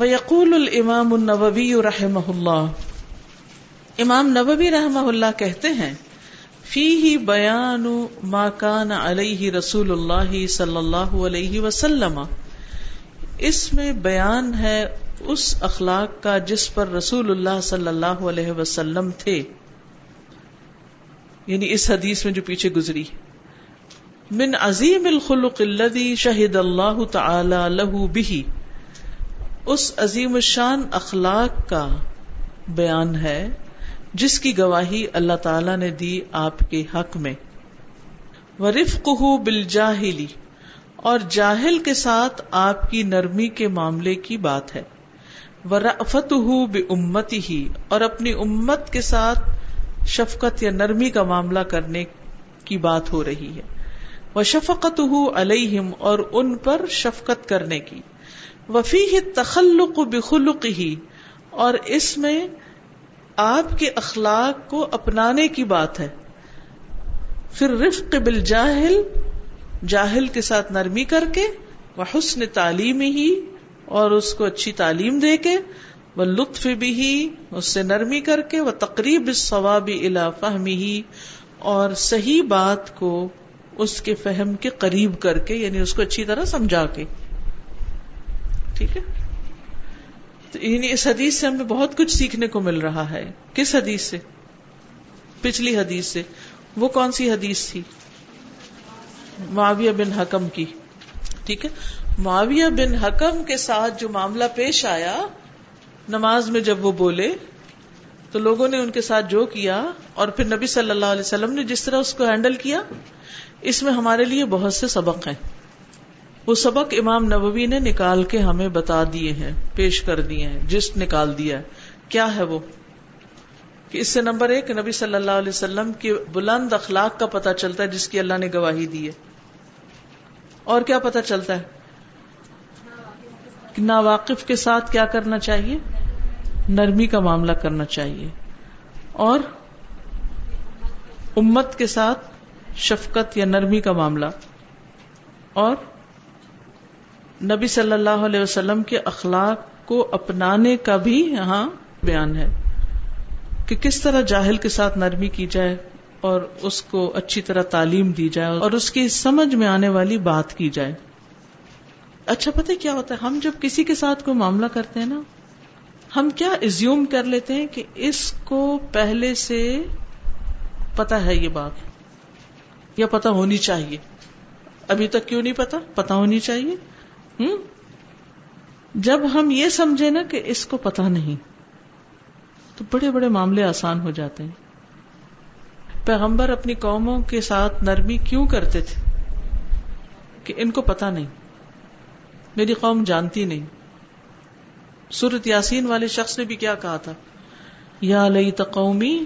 ويقول الامام النووي رحمه الله۔ امام نووی رحمہ اللہ کہتے ہیں فی ہی بیان ما کان علیہ رسول اللہ صلی اللہ علیہ وسلم۔ اس میں بیان ہے اس اخلاق کا جس پر رسول اللہ صلی اللہ علیہ وسلم تھے۔ یعنی اس حدیث میں جو پیچھے گزری۔ من عظیم الخلق الذي شہد اللہ تعالی له به۔ اس عظیم الشان اخلاق کا بیان ہے جس کی گواہی اللہ تعالی نے دی آپ کے حق میں۔ بل جاہلی اور جاہل کے ساتھ آپ کی نرمی کے معاملے کی بات ہے۔ ورافت بے امتی ہی اور اپنی امت کے ساتھ شفقت یا نرمی کا معاملہ کرنے کی بات ہو رہی ہے۔ وہ شفقت علیہم اور ان پر شفقت کرنے کی۔ وفی تخلق بخلق ہی اور اس میں آپ کے اخلاق کو اپنانے کی بات ہے۔ پھر رفق بل جاہل جاہل کے ساتھ نرمی کر کے وہ حسن تعلیم ہی اور اس کو اچھی تعلیم دے کے وہ لطف بھی ہی اس سے نرمی کر کے وہ تقریب ثواب الا فہمی ہی اور صحیح بات کو اس کے فہم کے قریب کر کے یعنی اس کو اچھی طرح سمجھا کے۔ ٹھیک ہے؟ تو یعنی اس حدیث سے ہمیں بہت کچھ سیکھنے کو مل رہا ہے۔ کس حدیث سے؟ پچھلی حدیث سے۔ وہ کون سی حدیث تھی؟ معاویہ بن حکم کی۔ ٹھیک ہے؟ معاویہ بن حکم کے ساتھ جو معاملہ پیش آیا، نماز میں جب وہ بولے، تو لوگوں نے ان کے ساتھ جو کیا اور پھر نبی صلی اللہ علیہ وسلم نے جس طرح اس کو ہینڈل کیا، اس میں ہمارے لیے بہت سے سبق ہیں۔ وہ سبق امام نبوی نے نکال کے ہمیں بتا دیے ہیں، پیش کر دیے ہیں، جس نکال دیا ہے۔ کیا ہے وہ؟ کہ اس سے نمبر ایک، نبی صلی اللہ علیہ وسلم کی بلند اخلاق کا پتہ چلتا ہے، جس کی اللہ نے گواہی دی ہے۔ اور کیا پتہ چلتا ہے؟ کہ ناواقف کے ساتھ کیا کرنا چاہیے؟ نرمی کا معاملہ کرنا چاہیے۔ اور امت کے ساتھ شفقت یا نرمی کا معاملہ۔ اور نبی صلی اللہ علیہ وسلم کے اخلاق کو اپنانے کا بھی یہاں بیان ہے کہ کس طرح جاہل کے ساتھ نرمی کی جائے اور اس کو اچھی طرح تعلیم دی جائے اور اس کی سمجھ میں آنے والی بات کی جائے۔ اچھا پتہ کیا ہوتا ہے؟ ہم جب کسی کے ساتھ کوئی معاملہ کرتے ہیں نا، ہم کیا ازیوم کر لیتے ہیں کہ اس کو پہلے سے پتا ہے یہ بات، یا پتا ہونی چاہیے۔ ابھی تک کیوں نہیں پتا پتا ہونی چاہیے۔ جب ہم یہ سمجھے نا کہ اس کو پتا نہیں، تو بڑے بڑے معاملے آسان ہو جاتے ہیں۔ پیغمبر اپنی قوموں کے ساتھ نرمی کیوں کرتے تھے؟ کہ ان کو پتا نہیں۔ میری قوم جانتی نہیں۔ سورت یاسین والے شخص نے بھی کیا کہا تھا؟ یا لئی تقومی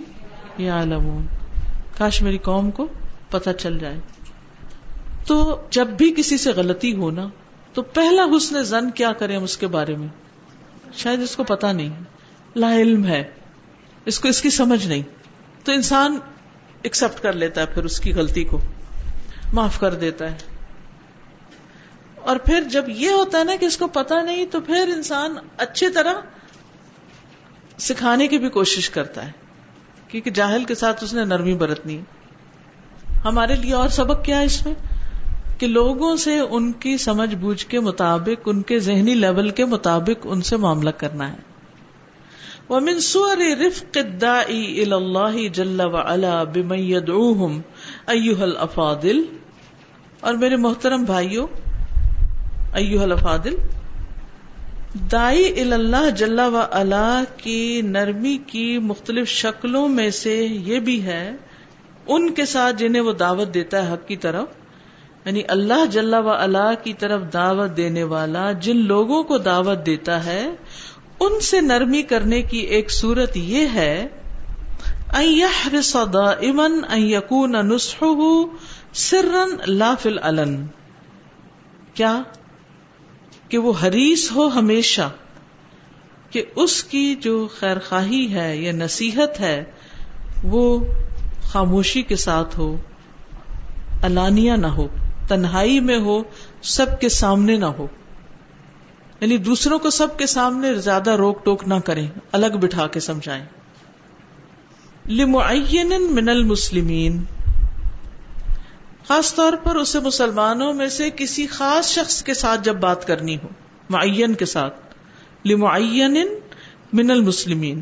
یا لمون کاش میری قوم کو پتا چل جائے۔ تو جب بھی کسی سے غلطی ہونا تو پہلا حسن زن کیا کریں اس کے بارے میں؟ شاید اس کو پتا نہیں۔ لا علم ہے۔ اس کو اس کی سمجھ نہیں۔ تو انسان ایکسپٹ کر لیتا ہے پھر اس کی غلطی کو۔ معاف کر دیتا ہے۔ اور پھر جب یہ ہوتا ہے نا کہ اس کو پتا نہیں تو پھر انسان اچھی طرح سکھانے کی بھی کوشش کرتا ہے۔ کیونکہ جاہل کے ساتھ اس نے نرمی برتنی۔ ہمارے لیے اور سبق کیا ہے اس میں؟ کہ لوگوں سے ان کی سمجھ بوجھ کے مطابق، ان کے ذہنی لیول کے مطابق ان سے معاملہ کرنا ہے۔ ومن سور رفق الداعی الى اللہ جل وعلا بمن يدعوهم ایوہ الافاضل اور میرے محترم بھائیوں ایوہ الافاضل دائی اللہ جل وعلا کی نرمی کی مختلف شکلوں میں سے یہ بھی ہے، ان کے ساتھ جنہیں وہ دعوت دیتا ہے حق کی طرف۔ یعنی اللہ جل و اللہ کی طرف دعوت دینے والا جن لوگوں کو دعوت دیتا ہے، ان سے نرمی کرنے کی ایک صورت یہ ہے امن یقون سرن لافل الن کیا؟ کہ وہ حریص ہو ہمیشہ، کہ اس کی جو خیر خواہی ہے یا نصیحت ہے، وہ خاموشی کے ساتھ ہو الانیہ نہ ہو۔ تنہائی میں ہو، سب کے سامنے نہ ہو۔ یعنی دوسروں کو سب کے سامنے زیادہ روک ٹوک نہ کریں، الگ بٹھا کے سمجھائیں۔ لمعین من المسلمین۔ خاص طور پر اسے مسلمانوں میں سے کسی خاص شخص کے ساتھ جب بات کرنی ہو، معین کے ساتھ۔ لمعین من المسلمین۔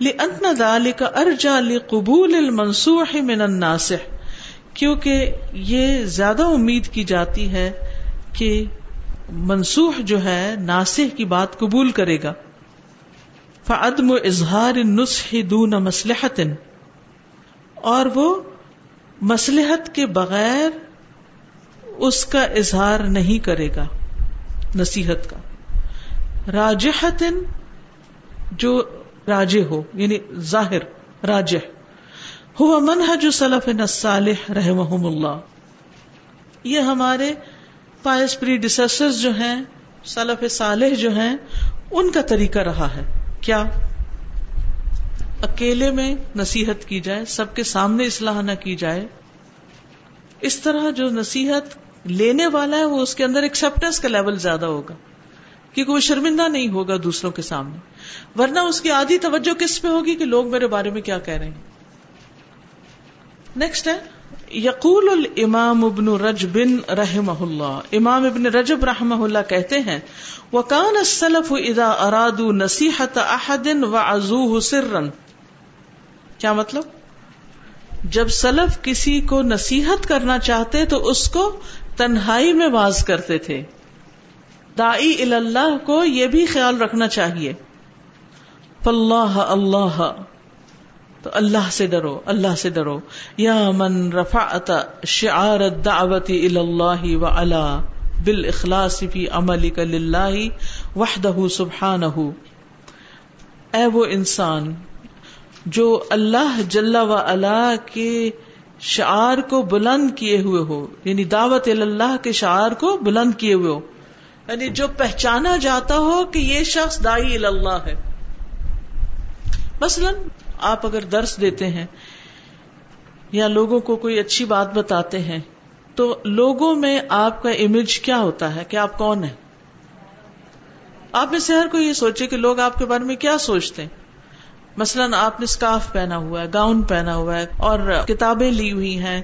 لأن ذلك ارجا لقبول المنصوح من الناصح۔ کیونکہ یہ زیادہ امید کی جاتی ہے کہ منسوخ جو ہے ناسح کی بات قبول کرے گا۔ فعدم اظہار نسخ دون مسلحت اور وہ مسلحت کے بغیر اس کا اظہار نہیں کرے گا، نصیحت کا۔ راجحت جو راج ہو یعنی ظاہر راج ہوا منہج سلف نصالح رحمہم اللہ۔ یہ ہمارے پائس پری ڈسر جو ہیں، سلف صالح جو ہیں، ان کا طریقہ رہا ہے۔ کیا اکیلے میں نصیحت کی جائے، سب کے سامنے اصلاح نہ کی جائے؟ اس طرح جو نصیحت لینے والا ہے، وہ اس کے اندر ایکسپٹینس کا لیول زیادہ ہوگا۔ کیونکہ وہ شرمندہ نہیں ہوگا دوسروں کے سامنے۔ ورنہ اس کی آدھی توجہ کس پہ ہوگی کہ لوگ میرے بارے میں کیا کہہ رہے ہیں؟ نیکسٹ ہے یقول الامام ابن رجب رحمہ اللہ امام ابن رجب رحمہ اللہ کہتے ہیں وکان السلف اذا ارادوا نصیحت احد وعزوه سرا. کیا مطلب؟ جب سلف کسی کو نصیحت کرنا چاہتے تو اس کو تنہائی میں واز کرتے تھے. دائی اللہ کو یہ بھی خیال رکھنا چاہیے. فاللہ اللہ تو اللہ سے ڈرو، اللہ سے ڈرو۔ یا من رفعت شعار الدعوت الى اللہ وعلا بالاخلاص فی عملک للہ وحدہ سبحانہ۔ اے وہ انسان جو اللہ جل و علا کے شعار کو بلند کیے ہوئے ہو یعنی دعوت اللہ کے شعار کو بلند کیے ہوئے ہو یعنی جو پہچانا جاتا ہو کہ یہ شخص دائی اللہ ہے۔ مثلاً آپ اگر درس دیتے ہیں یا لوگوں کو کوئی اچھی بات بتاتے ہیں، تو لوگوں میں آپ کا امیج کیا ہوتا ہے؟ کہ آپ کون ہیں؟ آپ میں سے ہر کوئی یہ سوچے کہ لوگ آپ کے بارے میں کیا سوچتے ہیں؟ مثلاً آپ نے اسکارف پہنا ہوا ہے گاؤن پہنا ہوا ہے، اور کتابیں لی ہوئی ہیں،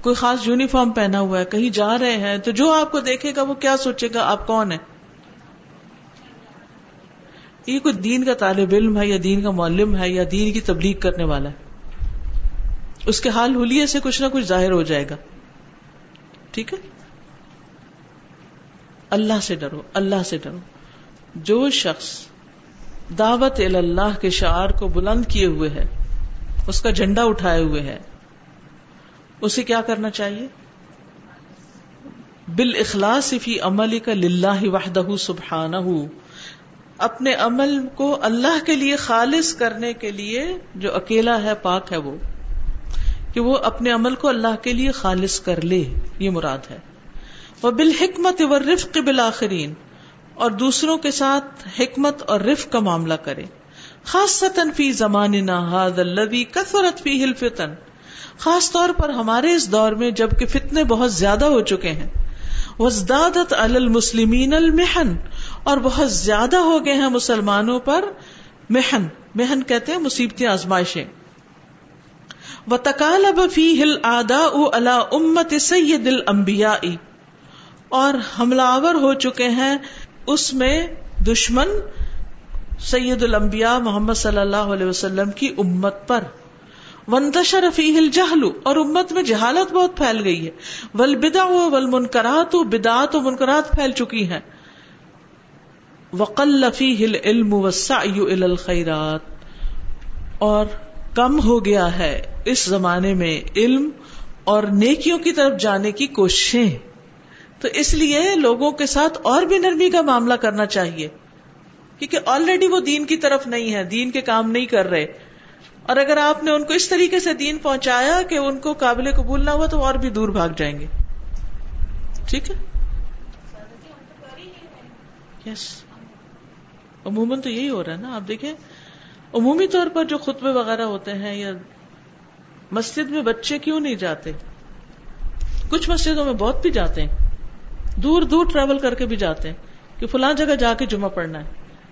کوئی خاص یونیفارم پہنا ہوا ہے، کہیں جا رہے ہیں، تو جو آپ کو دیکھے گا وہ کیا سوچے گا؟ آپ کون ہیں؟ یہ کوئی دین کا طالب علم ہے یا دین کا معلم ہے یا دین کی تبلیغ کرنے والا ہے؟ اس کے حال ہولیے سے کچھ نہ کچھ ظاہر ہو جائے گا۔ ٹھیک ہے؟ اللہ سے ڈرو، اللہ سے ڈرو۔ جو شخص دعوت اللہ کے شعار کو بلند کیے ہوئے ہے، اس کا جھنڈا اٹھائے ہوئے ہے، اسے کیا کرنا چاہیے؟ بال اخلاص فی عمل کا للہ وحدہ سبحانہ۔ اپنے عمل کو اللہ کے لیے خالص کرنے کے لیے جو اکیلا ہے پاک ہے وہ، کہ وہ اپنے عمل کو اللہ کے لیے خالص کر لے، یہ مراد ہے۔ وہ بالحکمت و رفق بالآخرین، اور دوسروں کے ساتھ حکمت اور رفق کا معاملہ کرے۔ خاص فی زمان کثرت فی الفتن، خاص طور پر ہمارے اس دور میں جبکہ فتنے بہت زیادہ ہو چکے ہیں۔ وزدادت المسلمین المحن اور بہت زیادہ ہو گئے ہیں مسلمانوں پر محن محن کہتے ہیں مصیبتیں، آزمائشیں۔ و تکال فی ہل آدا اللہ امت سید المبیا اور حملہ آور ہو چکے ہیں اس میں دشمن سید المبیا محمد صلی اللہ علیہ وسلم کی امت پر۔ ونتشر فیہ الجہل اور امت میں جہالت بہت پھیل گئی ہے۔ والبدع والمنکرات بدعات و منکرات پھیل چکی ہیں۔ وقل فیہ العلم والسعی الى الخیرات۔ اور کم ہو گیا ہے اس زمانے میں علم اور نیکیوں کی طرف جانے کی کوششیں۔ تو اس لیے لوگوں کے ساتھ اور بھی نرمی کا معاملہ کرنا چاہیے۔ کیونکہ آلریڈی وہ دین کی طرف نہیں ہے، دین کے کام نہیں کر رہے۔ اور اگر آپ نے ان کو اس طریقے سے دین پہنچایا کہ ان کو قابل قبول نہ ہوا تو اور بھی دور بھاگ جائیں گے۔ ٹھیک ہے؟ یس عموماً تو یہی ہو رہا ہے نا، آپ دیکھیں، عمومی طور پر جو خطبے وغیرہ ہوتے ہیں یا مسجد میں بچے کیوں نہیں جاتے؟ کچھ مسجدوں میں بہت بھی جاتے ہیں، دور دور ٹریول کر کے بھی جاتے ہیں کہ فلاں جگہ جا کے جمعہ پڑھنا ہے۔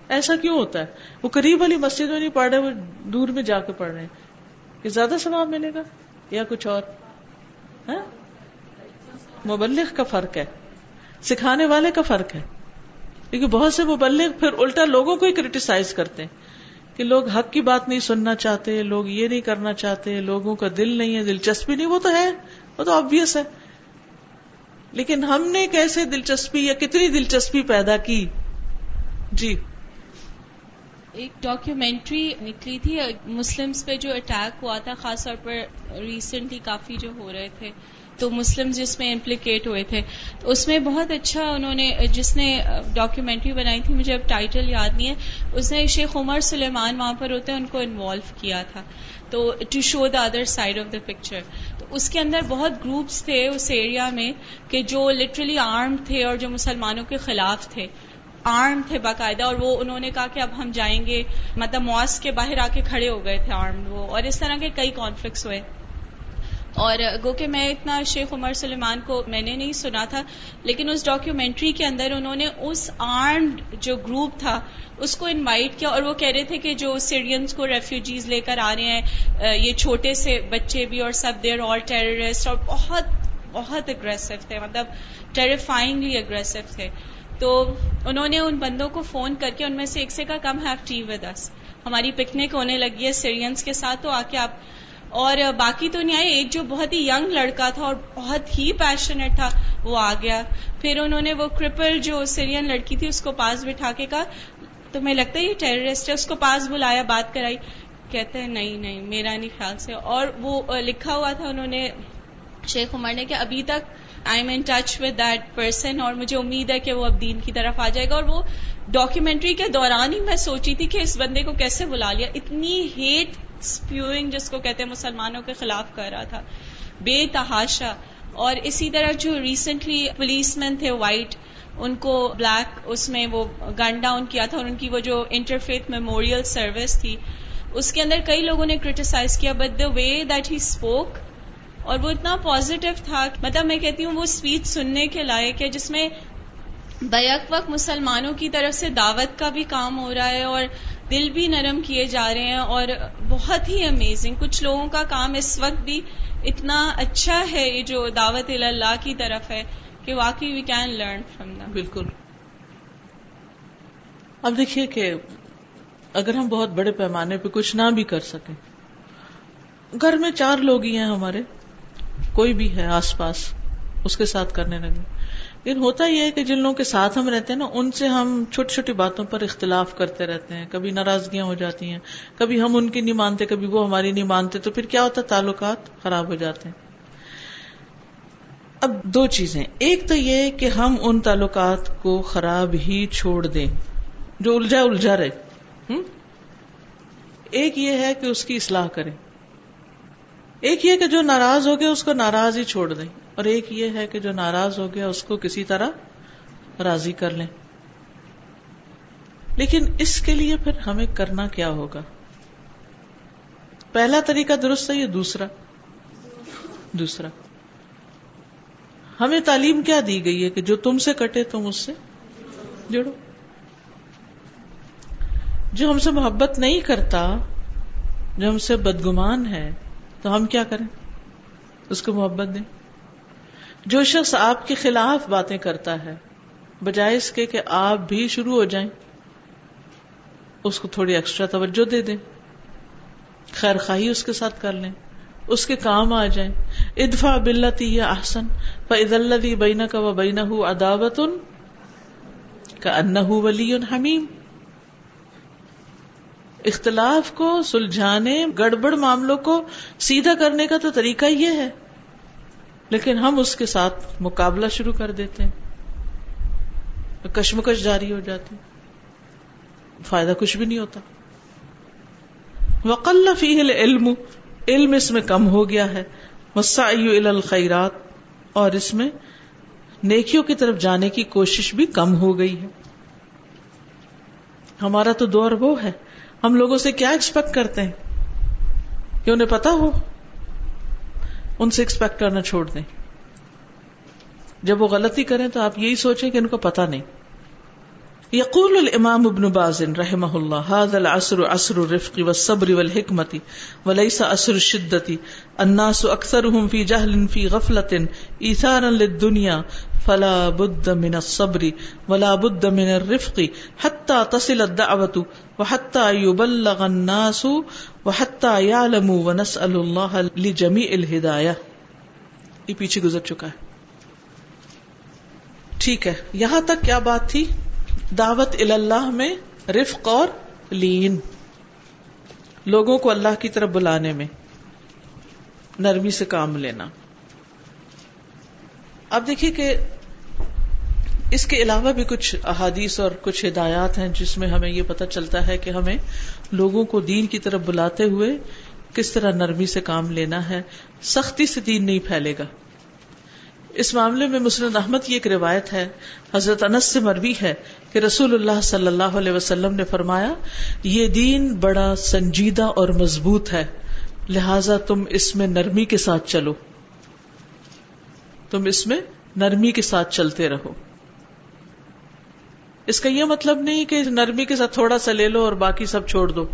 ایسا کیوں ہوتا ہے؟ وہ قریب والی مسجد میں نہیں پڑھ رہے، وہ دور میں جا کے پڑھ رہے ہیں۔ کہ زیادہ ثواب ملے گا یا کچھ اور؟ ہاں؟ مبلغ کا فرق ہے۔ سکھانے والے کا فرق ہے۔ کیونکہ بہت سے مبلغ پھر الٹا لوگوں کو ہی کریٹیسائز کرتے ہیں کہ لوگ حق کی بات نہیں سننا چاہتے، لوگ یہ نہیں کرنا چاہتے، لوگوں کا دل نہیں ہے، دلچسپی نہیں، وہ تو ہے، وہ تو آبیس ہے۔ لیکن ہم نے کیسے دلچسپی یا کتنی دلچسپی پیدا کی؟ جی۔ ایک ڈاکیومینٹری نکلی تھی مسلم پہ جو اٹیک ہوا تھا، خاص طور پر ریسنٹلی کافی جو ہو رہے تھے۔ تو مسلم جس میں امپلیکیٹ ہوئے تھے۔ تو اس میں بہت اچھا انہوں نے، جس نے ڈاکیومینٹری بنائی تھی، مجھے اب ٹائٹل یاد نہیں ہے۔ اس نے شیخ عمر سلیمان وہاں پر ہوتے ہیں، ان کو انوالو کیا تھا۔ تو to show the other side of the picture تو اس کے اندر بہت گروپس تھے اس ایریا میں کہ جو لٹرلی آرم تھے اور جو مسلمانوں کے خلاف تھے۔ آرم تھے باقاعدہ، اور وہ انہوں نے کہا کہ اب ہم جائیں گے۔ مطلب مواس کے باہر آ کے کھڑے ہو گئے تھے آرم وہ۔ اور اس طرح کے کئی کانفلکٹس ہوئے۔ اور گو کہ میں اتنا شیخ عمر سلیمان کو میں نے نہیں سنا تھا، لیکن اس ڈاکیومینٹری کے اندر انہوں نے اس آرمڈ جو گروپ تھا، اس کو انوائٹ کیا اور وہ کہہ رہے تھے کہ جو سیڈینس کو ریفیوجیز لے کر آ رہے ہیں یہ چھوٹے سے بچے بھی اور سب دیر آل ٹیررسٹ اور بہت بہت اگریسو تھے مطلب ٹیریفائنگلی اگریسو تھے۔ تو انہوں نے ان بندوں کو فون کر کے ان میں سے ایک سے کا come have tea with us ہماری پکنک ہونے لگی ہے سیرینس کے ساتھ، تو آ کے آپ اور باقی تو نہیں آئے، ایک جو بہت ہی ینگ لڑکا تھا اور بہت ہی پیشنیٹ تھا، وہ آ گیا۔ پھر انہوں نے وہ کرپل جو سیرین لڑکی تھی، اس کو پاس بٹھا کے کہا تو لگتا ہے یہ ٹیررسٹ ہے؟ اس کو پاس بلایا، بات کرائی۔ کہتے ہیں، نہیں نہیں، میرا نہیں خیال سے۔ اور وہ لکھا ہوا تھا انہوں نے، شیخ عمر نے کہ ابھی تک I am in touch with that person اور مجھے امید ہے کہ وہ اب دین کی طرف آ جائے گا۔ اور وہ ڈاکیومینٹری کے دوران ہی میں سوچی تھی کہ اس بندے کو کیسے بلا لیا۔ اتنی ہیٹ اسپیوئنگ جس کو کہتے ہیں مسلمانوں کے خلاف کر رہا تھا، بے تحاشا۔ اور اسی طرح جو ریسنٹلی پولیس مین تھے وائٹ ان کو بلیک اس میں وہ گن ڈاؤن کیا تھا اور ان کی وہ جو انٹرفیتھ میموریل سروس تھی، اس کے اندر کئی لوگوں نے کریٹیسائز کیا۔ But the way that he spoke اور وہ اتنا پازیٹو تھا مطلب میں کہتی ہوں وہ اسپیچ سننے کے لائق ہے، جس میں بیک وقت مسلمانوں کی طرف سے دعوت کا بھی کام ہو رہا ہے اور دل بھی نرم کیے جا رہے ہیں اور بہت ہی امیزنگ کچھ لوگوں کا کام اس وقت بھی اتنا اچھا ہے یہ جو دعوت اللہ کی طرف ہے کہ واقعی we can learn from the بالکل۔ اب دیکھیے کہ اگر ہم بہت بڑے پیمانے پہ کچھ نہ بھی کر سکیں گھر میں چار لوگ ہی ہیں ہمارے کوئی بھی ہے آس پاس اس کے ساتھ کرنے لگے۔ لیکن ہوتا یہ ہے کہ جن لوگوں کے ساتھ ہم رہتے ہیں نا، ان سے ہم چھوٹی چھوٹی باتوں پر اختلاف کرتے رہتے ہیں۔ کبھی ناراضگیاں ہو جاتی ہیں، کبھی ہم ان کی نہیں مانتے، کبھی وہ ہماری نہیں مانتے، تو پھر کیا ہوتا تعلقات خراب ہو جاتے ہیں۔ اب دو چیزیں۔ ایک تو یہ کہ ہم ان تعلقات کو خراب ہی چھوڑ دیں، جو الجھا الجھا رہے۔ ایک یہ ہے کہ اس کی اصلاح کریں۔ ایک یہ کہ جو ناراض ہو گیا اس کو ناراض ہی چھوڑ دیں اور ایک یہ ہے کہ جو ناراض ہو گیا اس کو کسی طرح راضی کر لیں۔ لیکن اس کے لیے پھر ہمیں کرنا کیا ہوگا؟ پہلا طریقہ درست ہے یہ دوسرا؟ دوسرا۔ ہمیں تعلیم کیا دی گئی ہے کہ جو تم سے کٹے تم اس سے جڑو۔ جو ہم سے محبت نہیں کرتا، جو ہم سے بدگمان ہے تو ہم کیا کریں؟ اس کو محبت دیں۔ جو شخص آپ کے خلاف باتیں کرتا ہے، بجائے اس کے کہ آپ بھی شروع ہو جائیں، اس کو تھوڑی ایکسٹرا توجہ دے دیں۔ خیر خواہی اس کے ساتھ کر لیں۔ اس کے کام آ جائیں۔ ادفا بلتی یا احسن فعد اللہ بینا کا و بینا اداوت ان کا ان ولی حمیم اختلاف کو، سلجھانے، گڑبڑ معاملوں کو سیدھا کرنے کا تو طریقہ یہ ہے۔ لیکن ہم اس کے ساتھ مقابلہ شروع کر دیتے ہیں۔ کشمکش جاری ہو جاتی۔ فائدہ کچھ بھی نہیں ہوتا۔ وقل فی علم علم اس میں کم ہو گیا ہے۔ الخیرات اور اس میں نیکیوں کی طرف جانے کی کوشش بھی کم ہو گئی ہے۔ ہمارا تو دور وہ ہے۔ ہم لوگوں سے کیا ایکسپیکٹ کرتے ہیں؟ کہ انہیں پتا ہو؟ ان سے ایکسپیکٹ کرنا چھوڑ دیں۔ جب وہ غلطی کریں تو آپ یہی سوچیں کہ ان کو پتا نہیں۔ يقول الامام ابن باز رحمه الله هذا العصر عصر الرفق والصبر والحكمة وليس عصر الشدة، الناس اكثرهم في جهل في غفلة ايثارا للدنيا فلا بد من الصبر ولا بد من الرفق حتى تصل الدعوة وحتى يبلغ الناس وحتى يعلموا ونسأل الله لجميع الهداية. یہ پیچھے گزر چکا ہے۔ ٹھیک ہے۔ یہاں تک کیا بات تھی؟ دعوت اللہ میں رفق اور لین۔ لوگوں کو اللہ کی طرف بلانے میں۔ نرمی سے کام لینا۔ اب دیکھیے کہ اس کے علاوہ بھی کچھ احادیث اور کچھ ہدایات ہیں جس میں ہمیں یہ پتہ چلتا ہے کہ ہمیں لوگوں کو دین کی طرف بلاتے ہوئے کس طرح نرمی سے کام لینا ہے۔ سختی سے دین نہیں پھیلے گا۔ اس معاملے میں مسلم احمد کی ایک روایت ہے، حضرت انس سے مروی ہے کہ رسول اللہ صلی اللہ علیہ وسلم نے فرمایا، یہ دین بڑا سنجیدہ اور مضبوط ہے، لہذا تم اس میں نرمی کے ساتھ چلو۔ تم اس میں نرمی کے ساتھ چلتے رہو۔ اس کا یہ مطلب نہیں کہ نرمی کے ساتھ تھوڑا سا لے لو اور باقی سب چھوڑ دو۔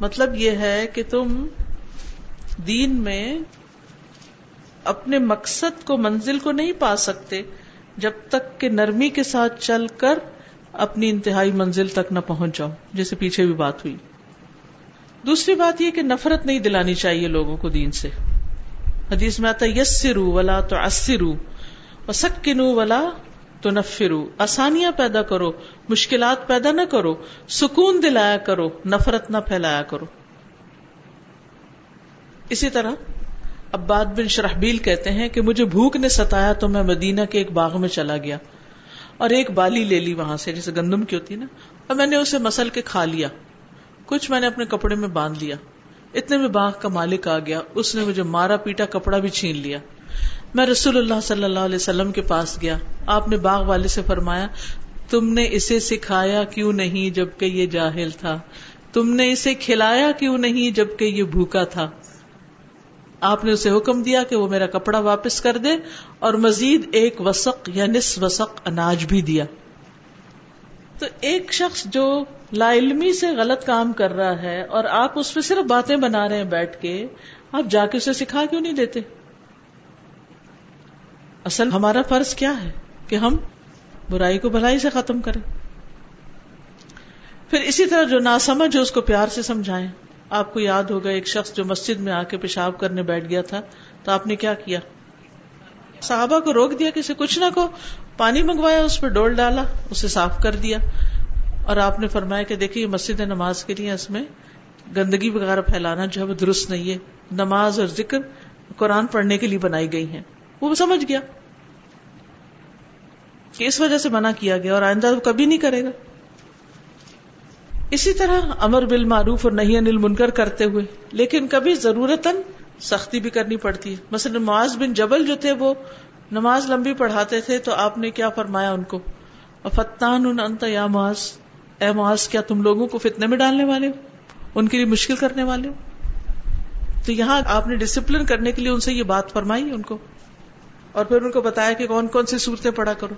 مطلب یہ ہے کہ تم دین میں اپنے مقصد کو، منزل کو نہیں پا سکتے جب تک کہ نرمی کے ساتھ چل کر اپنی انتہائی منزل تک نہ پہنچ جاؤ، جیسے پیچھے بھی بات ہوئی۔ دوسری بات یہ کہ نفرت نہیں دلانی چاہیے لوگوں کو دین سے۔ حدیث میں آتا یس ولا تو اسرو سکنو ولا تو نفرو آسانیاں پیدا کرو، مشکلات پیدا نہ کرو، سکون دلایا کرو، نفرت نہ پھیلایا کرو۔ اسی طرح عباد بن شرحبیل کہتے ہیں کہ مجھے بھوک نے ستایا تو میں مدینہ کے ایک باغ میں چلا گیا اور ایک بالی لے لی وہاں سے، جیسے گندم کی ہوتی نا۔ اور میں نے اسے مسل کے کھا لیا۔ کچھ میں نے اپنے کپڑے میں باندھ لیا۔ اتنے میں باغ کا مالک آ گیا، اس نے مجھے مارا پیٹا، کپڑا بھی چھین لیا۔ میں رسول اللہ صلی اللہ علیہ وسلم کے پاس گیا۔ آپ نے باغ والے سے فرمایا، تم نے اسے سکھایا کیوں نہیں جبکہ یہ جاہل تھا؟ تم نے اسے کھلایا کیوں نہیں جبکہ یہ بھوکا تھا؟ آپ نے اسے حکم دیا کہ وہ میرا کپڑا واپس کر دے اور مزید ایک وسق یا نس وسق اناج بھی دیا۔ تو ایک شخص جو لا علمی سے غلط کام کر رہا ہے اور آپ اس پہ صرف باتیں بنا رہے ہیں بیٹھ کے، آپ جا کے اسے سکھا کیوں نہیں دیتے؟ اصل ہمارا فرض کیا ہے کہ ہم برائی کو بھلائی سے ختم کریں۔ پھر اسی طرح جو ناسمجھ اس کو پیار سے سمجھائیں۔ آپ کو یاد ہوگا ایک شخص جو مسجد میں آ کے پیشاب کرنے بیٹھ گیا تھا، تو آپ نے کیا کیا؟ صحابہ کو روک دیا، کسی کچھ نہ کو پانی منگوایا، اس پہ ڈول ڈالا، اسے صاف کر دیا۔ اور آپ نے فرمایا کہ دیکھیے مسجد نماز کے لیے اس میں گندگی وغیرہ پھیلانا جو ہے وہ درست نہیں ہے۔ نماز اور ذکر قرآن پڑھنے کے لیے بنائی گئی ہیں۔ وہ سمجھ گیا کہ اس وجہ سے منع کیا گیا اور آئندہ وہ کبھی نہیں کرے گا۔ اسی طرح امر بل معروف اور نہیں انل منکر کرتے ہوئے، لیکن کبھی ضرورت سختی بھی کرنی پڑتی ہے۔ مثلا معاذ بن جبل جو تھے، وہ نماز لمبی پڑھاتے تھے تو آپ نے کیا فرمایا ان کو؟ فتان ان انت یا معاذ؟ اے معاذ، کیا تم لوگوں کو فتنے میں ڈالنے والے ہو؟ ان کے لیے مشکل کرنے والے ہو؟ تو یہاں آپ نے ڈسپلن کرنے کے لیے ان سے یہ بات فرمائی ان کو، اور پھر ان کو بتایا کہ کون کون سی صورتیں پڑھا کرو،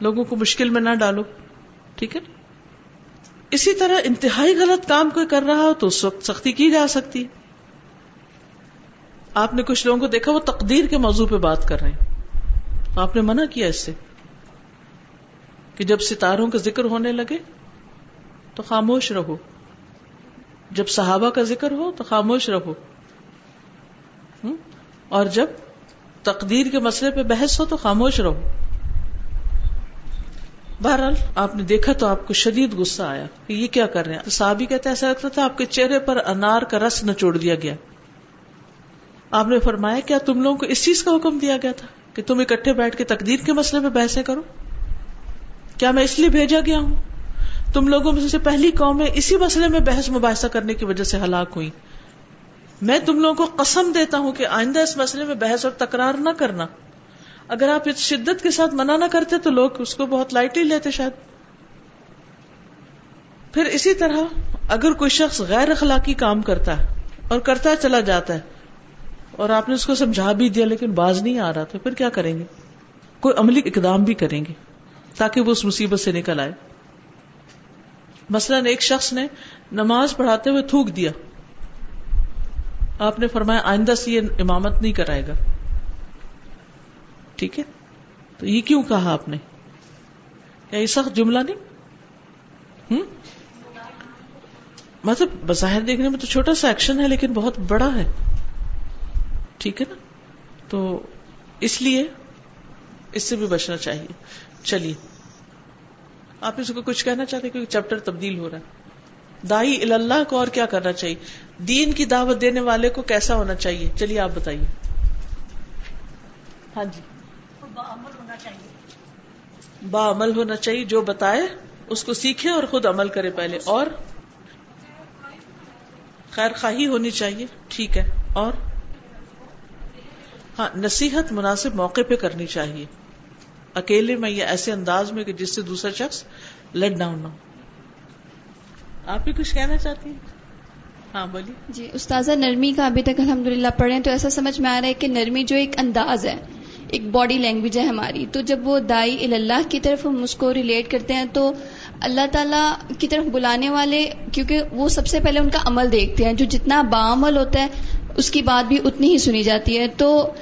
لوگوں کو مشکل میں نہ ڈالو، ٹھیک ہے؟ اسی طرح انتہائی غلط کام کوئی کر رہا ہو تو اس وقت سختی کی جا سکتی۔ آپ نے کچھ لوگوں کو دیکھا، وہ تقدیر کے موضوع پہ بات کر رہے ہیں۔ آپ نے منع کیا اس سے کہ جب ستاروں کا ذکر ہونے لگے تو خاموش رہو۔ جب صحابہ کا ذکر ہو تو خاموش رہو۔ اور جب تقدیر کے مسئلے پہ بحث ہو تو خاموش رہو۔ بہرحال آپ نے دیکھا تو آپ کو شدید غصہ آیا کہ یہ کیا کر رہے ہیں۔ صحابی کہتے ایسا لگتا تھا آپ کے چہرے پر انار کا رس نہ دیا گیا۔ آپ نے فرمایا، کیا تم لوگوں کو اس چیز کا حکم دیا گیا تھا کہ تم اکٹھے بیٹھ کے تقدیر کے مسئلے پہ بحثیں کرو؟ کیا میں اس لیے بھیجا گیا ہوں؟ تم لوگوں میں سے پہلی قوم ہے، اسی مسئلے میں بحث مباحثہ کرنے کی وجہ سے ہلاک ہوئی۔ میں تم لوگوں کو قسم دیتا ہوں کہ آئندہ اس مسئلے میں بحث اور تکرار نہ کرنا۔ اگر آپ اس شدت کے ساتھ منع نہ کرتے تو لوگ اس کو بہت لائٹلی لیتے شاید۔ پھر اسی طرح اگر کوئی شخص غیر اخلاقی کام کرتا ہے اور کرتا چلا جاتا ہے اور آپ نے اس کو سمجھا بھی دیا لیکن باز نہیں آ رہا، تو پھر کیا کریں گے؟ کوئی عملی اقدام بھی کریں گے تاکہ وہ اس مصیبت سے نکل آئے۔ مثلاً ایک شخص نے نماز پڑھاتے ہوئے تھوک دیا۔ آپ نے فرمایا، آئندہ سے یہ امامت نہیں کرائے گا۔ ٹھیک ہے؟ تو یہ کیوں کہا آپ نے؟ کیا یہ سخت جملہ نہیں؟ ہوں مطلب بظاہر دیکھنے میں تو چھوٹا سا ایکشن ہے، لیکن بہت بڑا ہے۔ ٹھیک ہے نا؟ تو اس لیے اس سے بھی بچنا چاہیے۔ چلیے۔ آپ اس کو کچھ کہنا چاہتے کیونکہ چیپٹر تبدیل ہو رہا ہے۔ دائی اللہ کو اور کیا کرنا چاہیے؟ دین کی دعوت دینے والے کو کیسا ہونا چاہیے؟ چلیے آپ بتائیے۔ ہاں جی۔ ہونا چاہیے۔ با عمل ہونا چاہیے جو بتائے اس کو سیکھے اور خود عمل کرے پہلے۔ اور خیر خواہی ہونی چاہیے ٹھیک ہے۔ اور ہاں نصیحت مناسب موقع پہ کرنی چاہیے۔ اکیلے میں یا ایسے انداز میں کہ جس سے دوسرا شخص لیٹ ڈاؤن نہ ہو۔ آپ بھی کچھ کہنا چاہتی ہیں؟ ہاں بولیے۔ جی استاذہ نرمی کا ابھی تک الحمد للہ پڑھے تو ایسا سمجھ میں آ رہا ہے کہ نرمی جو ایک انداز ہے، ایک باڈی لینگویج ہے ہماری، تو جب وہ دائی اللہ کی طرف ہم اس کو ریلیٹ کرتے ہیں تو اللہ تعالیٰ کی طرف بلانے والے، کیونکہ وہ سب سے پہلے ان کا عمل دیکھتے ہیں۔ جو جتنا باعمل ہوتا ہے، اس کی بات بھی اتنی ہی سنی جاتی ہے۔ تو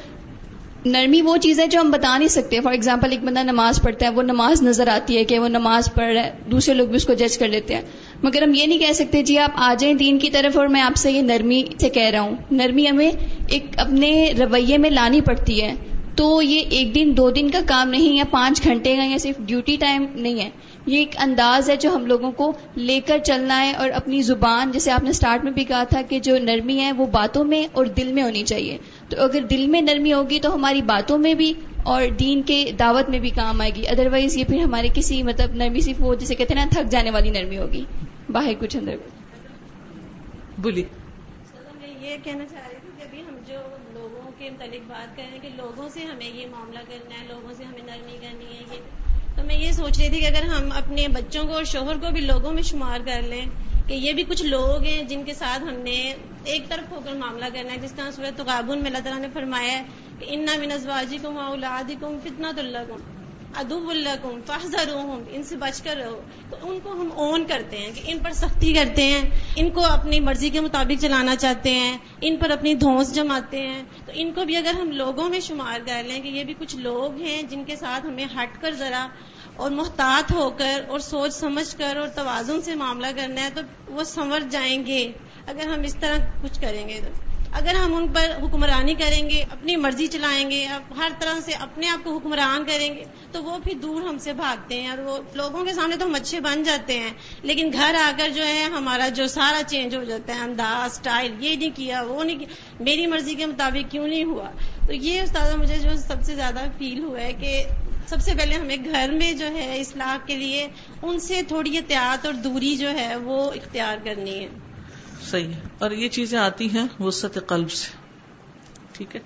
نرمی وہ چیز ہے جو ہم بتا نہیں سکتے. فار ایگزامپل ایک بندہ نماز پڑھتا ہے، وہ نماز نظر آتی ہے کہ وہ نماز پڑھ رہا ہے، دوسرے لوگ بھی اس کو جج کر لیتے ہیں. مگر ہم یہ نہیں کہہ سکتے جی آپ آ جائیں دین کی طرف اور میں آپ سے یہ نرمی سے کہہ رہا ہوں. نرمی ہمیں ایک اپنے رویے میں لانی پڑتی ہے. تو یہ ایک دن، دو دن کا کام نہیں یا پانچ گھنٹے کا یا صرف ڈیوٹی ٹائم نہیں ہے. یہ ایک انداز ہے جو ہم لوگوں کو لے کر چلنا ہے اور اپنی زبان، جیسے آپ نے سٹارٹ میں بھی کہا تھا کہ جو نرمی ہے وہ باتوں میں اور دل میں ہونی چاہیے. تو اگر دل میں نرمی ہوگی تو ہماری باتوں میں بھی اور دین کے دعوت میں بھی کام آئے گی۔ ادروائز یہ پھر ہمارے کسی مطلب نرمی صرف وہ جسے کہتے ہیں نا تھک جانے والی نرمی ہوگی۔ باہر کچھ اندر۔ بولی یہ کہنا چاہ رہی تھی کہ ابھی ہم جو لوگوں کے متعلق بات کر رہے ہیں کہ لوگوں سے ہمیں یہ معاملہ کرنا ہے لوگوں سے ہمیں نرمی کرنی ہے یہ۔ تو میں یہ سوچ رہی تھی کہ اگر ہم اپنے بچوں کو اور شوہر کو بھی لوگوں میں شمار کر لیں کہ یہ بھی کچھ لوگ ہیں جن کے ساتھ ہم نے ایک طرف ہو کر معاملہ کرنا ہے، جس طرح صورت تقابن میں اللہ تعالیٰ نے فرمایا ہے کہ ان منزواجی کم اولادی کم فتنا اللہ کم ادب اللہ کم فاضر ان سے بچ کر رہو۔ تو ان کو ہم اون کرتے ہیں کہ ان پر سختی کرتے ہیں، ان کو اپنی مرضی کے مطابق چلانا چاہتے ہیں، ان پر اپنی دھونس جماتے ہیں۔ تو ان کو بھی اگر ہم لوگوں میں شمار کر لیں کہ یہ بھی کچھ لوگ ہیں جن کے ساتھ ہمیں ہٹ کر ذرا اور محتاط ہو کر اور سوچ سمجھ کر اور توازن سے معاملہ کرنا ہے تو وہ سنور جائیں گے۔ اگر ہم اس طرح کچھ کریں گے تو۔ اگر ہم ان پر حکمرانی کریں گے، اپنی مرضی چلائیں گے ہر طرح سے اپنے آپ کو حکمران کریں گے، تو وہ بھی دور ہم سے بھاگتے ہیں اور وہ لوگوں کے سامنے تو ہم اچھے بن جاتے ہیں۔ لیکن گھر آ کر جو ہے، ہمارا جو سارا چینج ہو جاتا ہے انداز اسٹائل یہ نہیں کیا، وہ نہیں کیا، میری مرضی کے مطابق کیوں نہیں ہوا؟ تو یہ استاد مجھے جو سب سے زیادہ فیل ہوا ہے کہ سب سے پہلے ہمیں گھر میں جو ہے اصلاح کے لیے ان سے تھوڑی احتیاط اور دوری جو ہے وہ اختیار کرنی ہے۔ صحیح ہے۔ اور یہ چیزیں آتی ہیں وسط قلب سے۔ ٹھیک ہے؟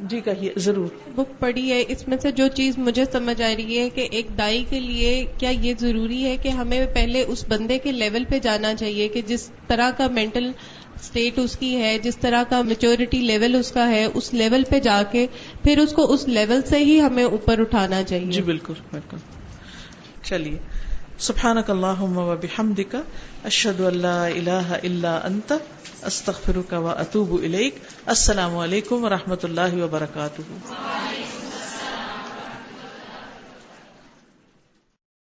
جی کہیے ضرور۔ بک پڑھی ہے۔ اس میں سے جو چیز مجھے سمجھ آ رہی ہے کہ ایک دائی کے لیے کیا یہ ضروری ہے کہ ہمیں پہلے اس بندے کے لیول پہ جانا چاہیے کہ جس طرح کا مینٹل اسٹیٹ اس کی ہے، جس طرح کا میچورٹی لیول اس کا ہے، اس لیول پہ جا کے پھر اس کو اس لیول سے ہی ہمیں اوپر اٹھانا چاہیے۔ جی بالکل بالکل۔ چلیے، سبحانک اللہم و بحمدک، اشہد ان لا الہ الا انت، استغفرک و اتوب الیک۔ السلام علیکم و رحمۃ اللہ وبرکاتہ۔